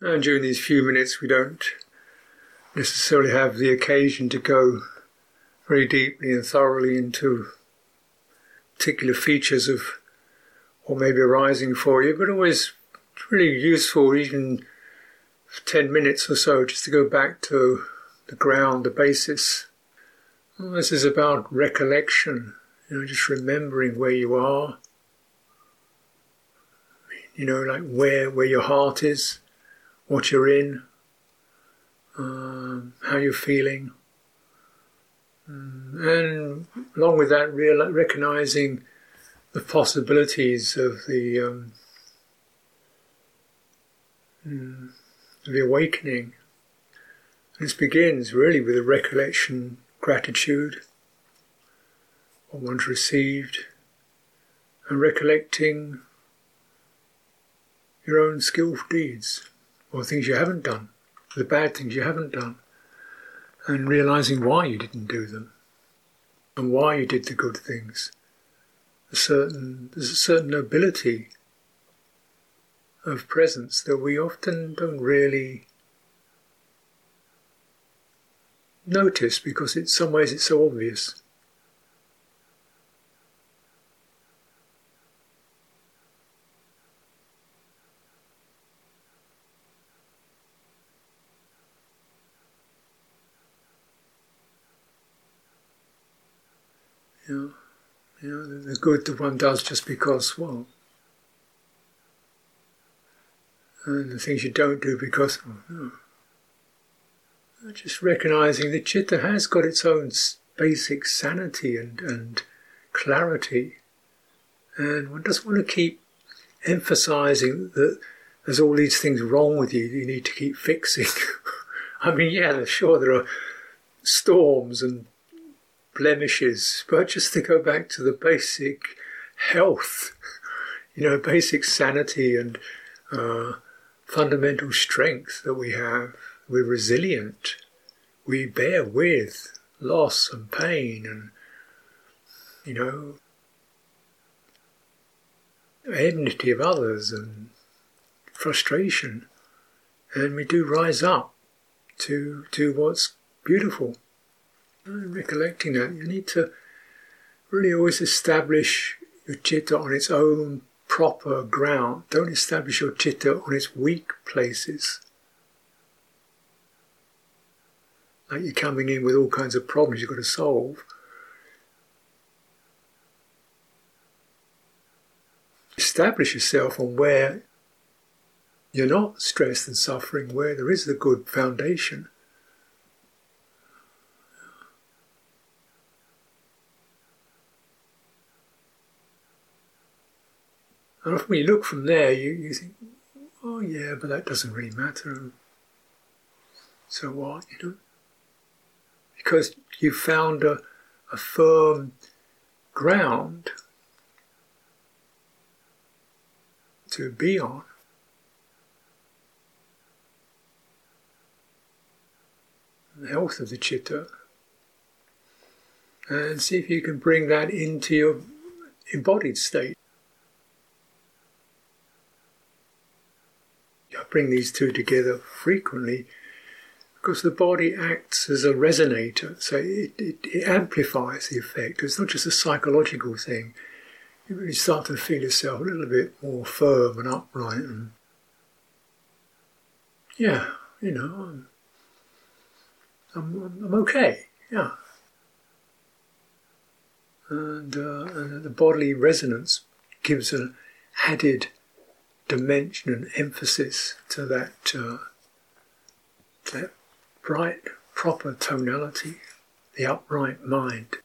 And during these few minutes, we don't necessarily have the occasion to go very deeply and thoroughly into particular features of what may be arising for you, but always really useful, even 10 minutes or so, just to go back to the ground, the basis. This is about recollection, you know, just remembering where you are, you know, like where, where your heart is, what you're in, um, how you're feeling. Mm, and along with that, real, recognizing the possibilities of the um, mm, the awakening. This begins really with a recollection, gratitude, what one's received, and recollecting your own skillful deeds or things you haven't done, the bad things you haven't done, and realizing why you didn't do them and why you did the good things. A certain, there's a certain nobility of presence that we often don't really notice because in some ways it's so obvious. You know, you know, the good that one does just because, well, and the things you don't do because oh, just recognizing that citta has got its own basic sanity and, and clarity, and one doesn't want to keep emphasizing that there's all these things wrong with you you need to keep fixing. I mean, yeah, sure, there are storms and blemishes, but just to go back to the basic health, you know, basic sanity and uh, fundamental strength that we have. We're resilient. We bear with loss and pain and, you know, enmity of others and frustration. And we do rise up to, to what's beautiful. Recollecting that, you need to really always establish your citta on its own proper ground. Don't establish your citta on its weak places. Like you're coming in with all kinds of problems you've got to solve. Establish yourself on where you're not stressed and suffering, where there is the good foundation. And often when you look from there, you, you think, oh yeah, but that doesn't really matter. So what, you know? Because you found a, a firm ground to be on. The health of the citta. And see if you can bring that into your embodied state. Bring these two together frequently because the body acts as a resonator, so it, it, it, amplifies the effect. It's not just a psychological thing. You really start to feel yourself a little bit more firm and upright, and yeah, you know, I'm, I'm, I'm okay, yeah. And, uh, and the bodily resonance gives an added dimension and emphasis to that, uh, that bright, proper tonality, the upright mind.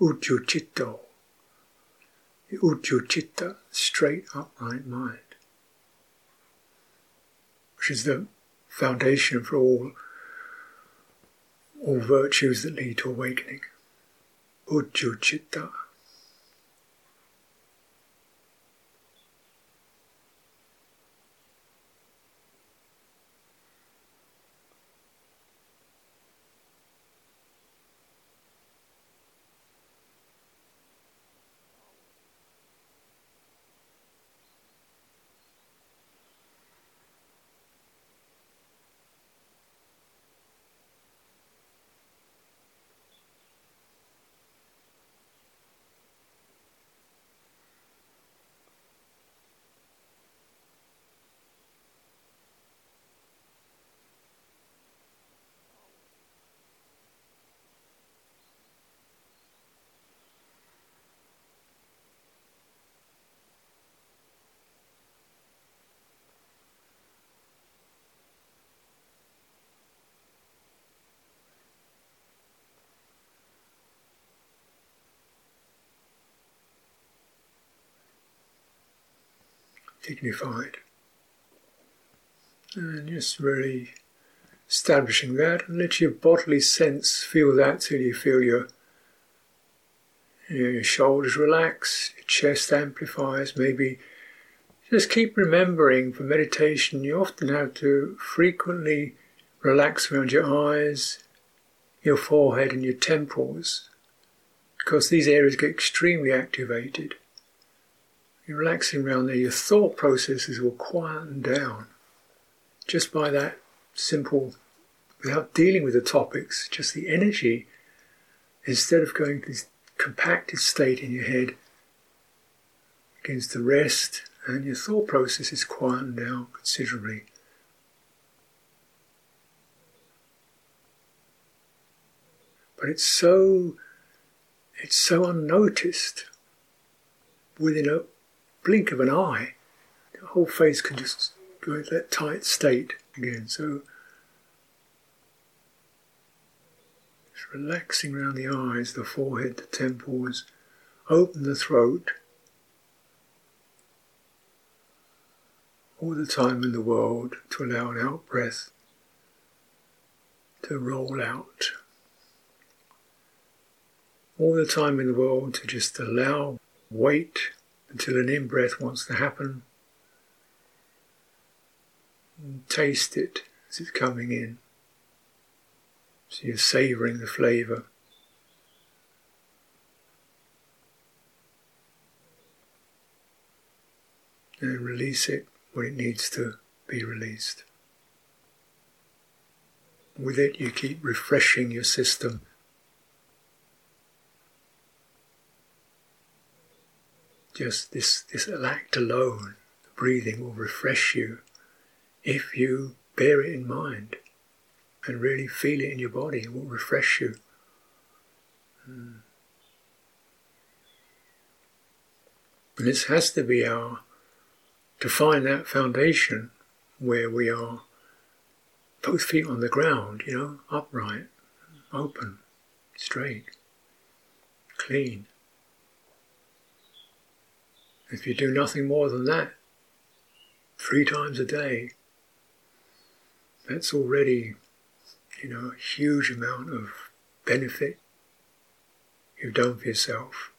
Ujjuchitta, the Ujjuchitta, straight upright mind, which is the foundation for all, all virtues that lead to awakening. Ujjuchitta. Dignified. And just really establishing that and let your bodily sense feel that till you feel your your shoulders relax, your chest amplifies, maybe just keep remembering for meditation you often have to frequently relax around your eyes, your forehead and your temples because these areas get extremely activated. You're relaxing around there, your thought processes will quieten down just by that simple, without dealing with the topics, just the energy, instead of going to this compacted state in your head, begins to rest and your thought processes quieten down considerably. But it's so it's so unnoticed. Within a blink of an eye, the whole face can just go into that tight state again. So just relaxing around the eyes, the forehead, the temples, open the throat. All the time in the world to allow an out breath to roll out all the time in the world to just allow, wait until an in breath wants to happen. And taste it as it's coming in. So you're savouring the flavour. And release it when it needs to be released. With it, you keep refreshing your system Just this, this act alone, the breathing, will refresh you if you bear it in mind and really feel it in your body. It will refresh you. Mm. And this has to be our, to find that foundation where we are both feet on the ground, you know, upright, open, straight, clean. If you do nothing more than that, three times a day, that's already, you know, a huge amount of benefit you've done for yourself.